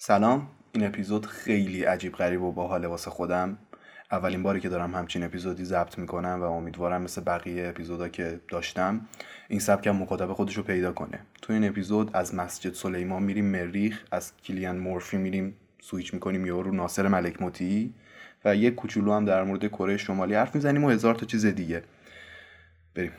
سلام این اپیزود خیلی عجیب غریب و باحاله واسه خودم. اولین باری که دارم همچین اپیزودی ضبط می‌کنم و امیدوارم مثل بقیه اپیزودا که داشتم این سبکم مخاطب خودش رو پیدا کنه. تو این اپیزود از مسجد سلیمان میریم مریخ از کلیان مورفی میریم سویچ می‌کنیم یا رو ناصر ملک موتی و یک کوچولو هم در مورد کره شمالی حرف می‌زنیم و هزار تا چیز دیگه. بریم.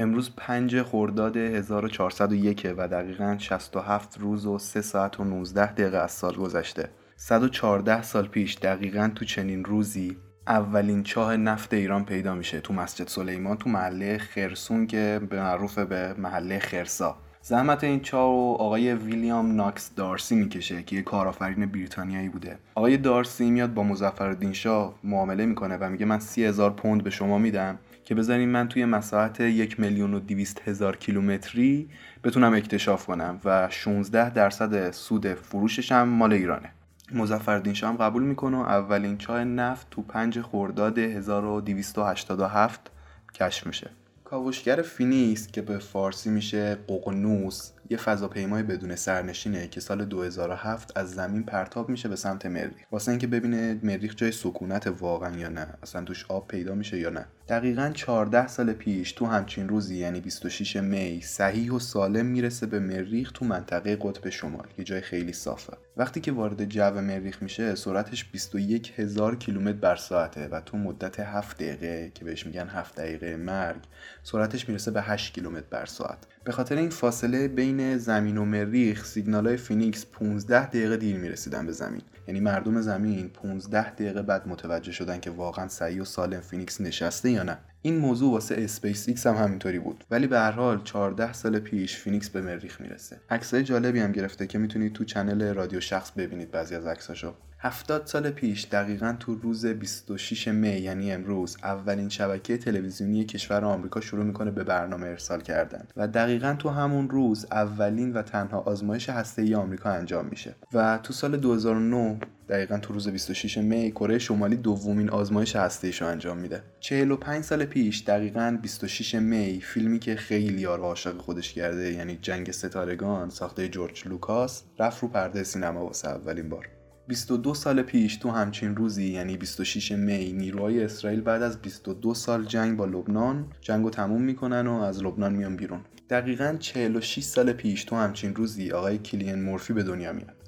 امروز 5 خرداد 1401 و دقیقا 67 روز و 3 ساعت و 19 دقیقه از سال گذشته. 114 سال پیش دقیقا تو چنین روزی اولین چاه نفت ایران پیدا میشه. تو مسجد سلیمان تو محله خرسون که به معروف به محله خرسا. زحمت این چاه رو آقای ویلیام ناکس دارسی می‌کشه که یه کارآفرین بریتانیایی بوده. آقای دارسی میاد با مظفرالدین شاه معامله می‌کنه و میگه من سی هزار پوند به شما میدم که بذارین من توی مساحت یک میلیون و دیویست هزار کیلومتری بتونم اکتشاف کنم و 16 درصد سود فروشش هم مال ایرانه. مظفرالدین شاه هم قبول می‌کنه و اولین چاه نفت تو 5 خرداد 1287 کشف میشه. کاوشگر فینیکس که به فارسی میشه ققنوس یه فضاپیمای بدون سرنشینه که سال 2007 از زمین پرتاب میشه به سمت مریخ. واسه اینکه ببینه مریخ جای سکونت واقعا یا نه اصلا توش آب پیدا میشه یا نه. دقیقا 14 سال پیش تو همچین روزی یعنی 26 می صحیح و سالم می‌رسه به مریخ تو منطقه قطب شمال یه جای خیلی صافه. وقتی که وارد جو مریخ میشه سرعتش 21 هزار کیلومتر بر ساعته و تو مدت 7 دقیقه که بهش میگن 7 دقیقه مرگ سرعتش می‌رسه به 8 کیلومتر بر ساعت. به خاطر این فاصله بین زمین و مریخ سیگنال های فینیکس 15 دقیقه دیر می‌رسیدن به زمین. یعنی مردم زمین 15 دقیقه بعد متوجه شدن که واقعا صحیح و سالم فینیکس نشسته یا نه. این موضوع واسه اسپیس ایکس هم همینطوری بود. ولی به هر حال 14 سال پیش فینیکس به مریخ می‌رسه. عکسای جالبی هم گرفته که می‌تونید تو channel رادیو شخص ببینید بعضی از عکساشو. 70 سال پیش دقیقا تو روز 26 می یعنی امروز اولین شبکه تلویزیونی کشور آمریکا شروع می‌کنه به برنامه ارسال کردن و دقیقا تو همون روز اولین و تنها آزمایش هسته‌ای آمریکا انجام میشه. و تو سال 2009 دقیقا تو روز 26 می کره شمالی دومین آزمایش هسته‌ایش رو انجام میده. 45 سال پیش دقیقا 26 می فیلمی که خیلی یار عاشق خودش کرده یعنی جنگ ستارگان ساخته جورج لوکاس رفت رو پرده سینما واسه اولین بار. 22 سال پیش تو همچین روزی یعنی 26 می نیروهای اسرائیل بعد از 22 سال جنگ با لبنان جنگ رو تموم می‌کنن و از لبنان میان بیرون. دقیقا 46 سال پیش تو همچین روزی آقای کیلین مورفی به دنیا میاد.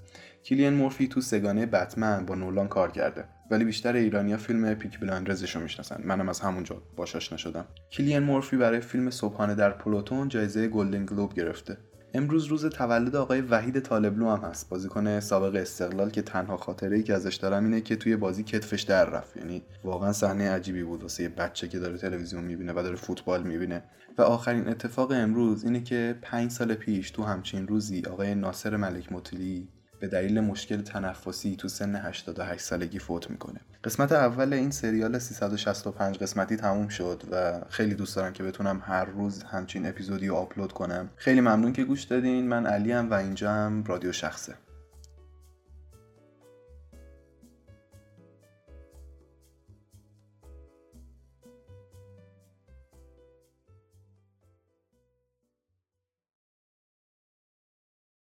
کیلین مورفی تو سه‌گانه بتمن با نولان کار کرده. ولی بیشتر ایرانیا فیلم Peaky Blinders ش رو می‌شناسن. منم از همونجا باش آشنا شدم کیلین مورفی برای فیلم صبحانه در پلوتون جایزه گلدن گلوب گرفته. امروز روز تولد آقای وحید طالبلو هم هست. بازیکن سابق استقلال که تنها خاطره ای که ازش دارم اینه که توی بازی کتفش در رفت. یعنی واقعا صحنه عجیبی بود. واسه یه بچه که داره تلویزیون می‌بینه و داره فوتبال می‌بینه. و آخرین اتفاق امروز اینه که پنج سال پیش تو همچین روزی آقای ناصر ملک مطلی به دلیل مشکل تنفسی تو سن 88 سالگی فوت می‌کنه. قسمت اول این سریال 365 قسمتی تموم شد و خیلی دوست دارم که بتونم هر روز همچین اپیزودی رو آپلود کنم. خیلی ممنون که گوش دادین. من علی و اینجا هم رادیو شخصه.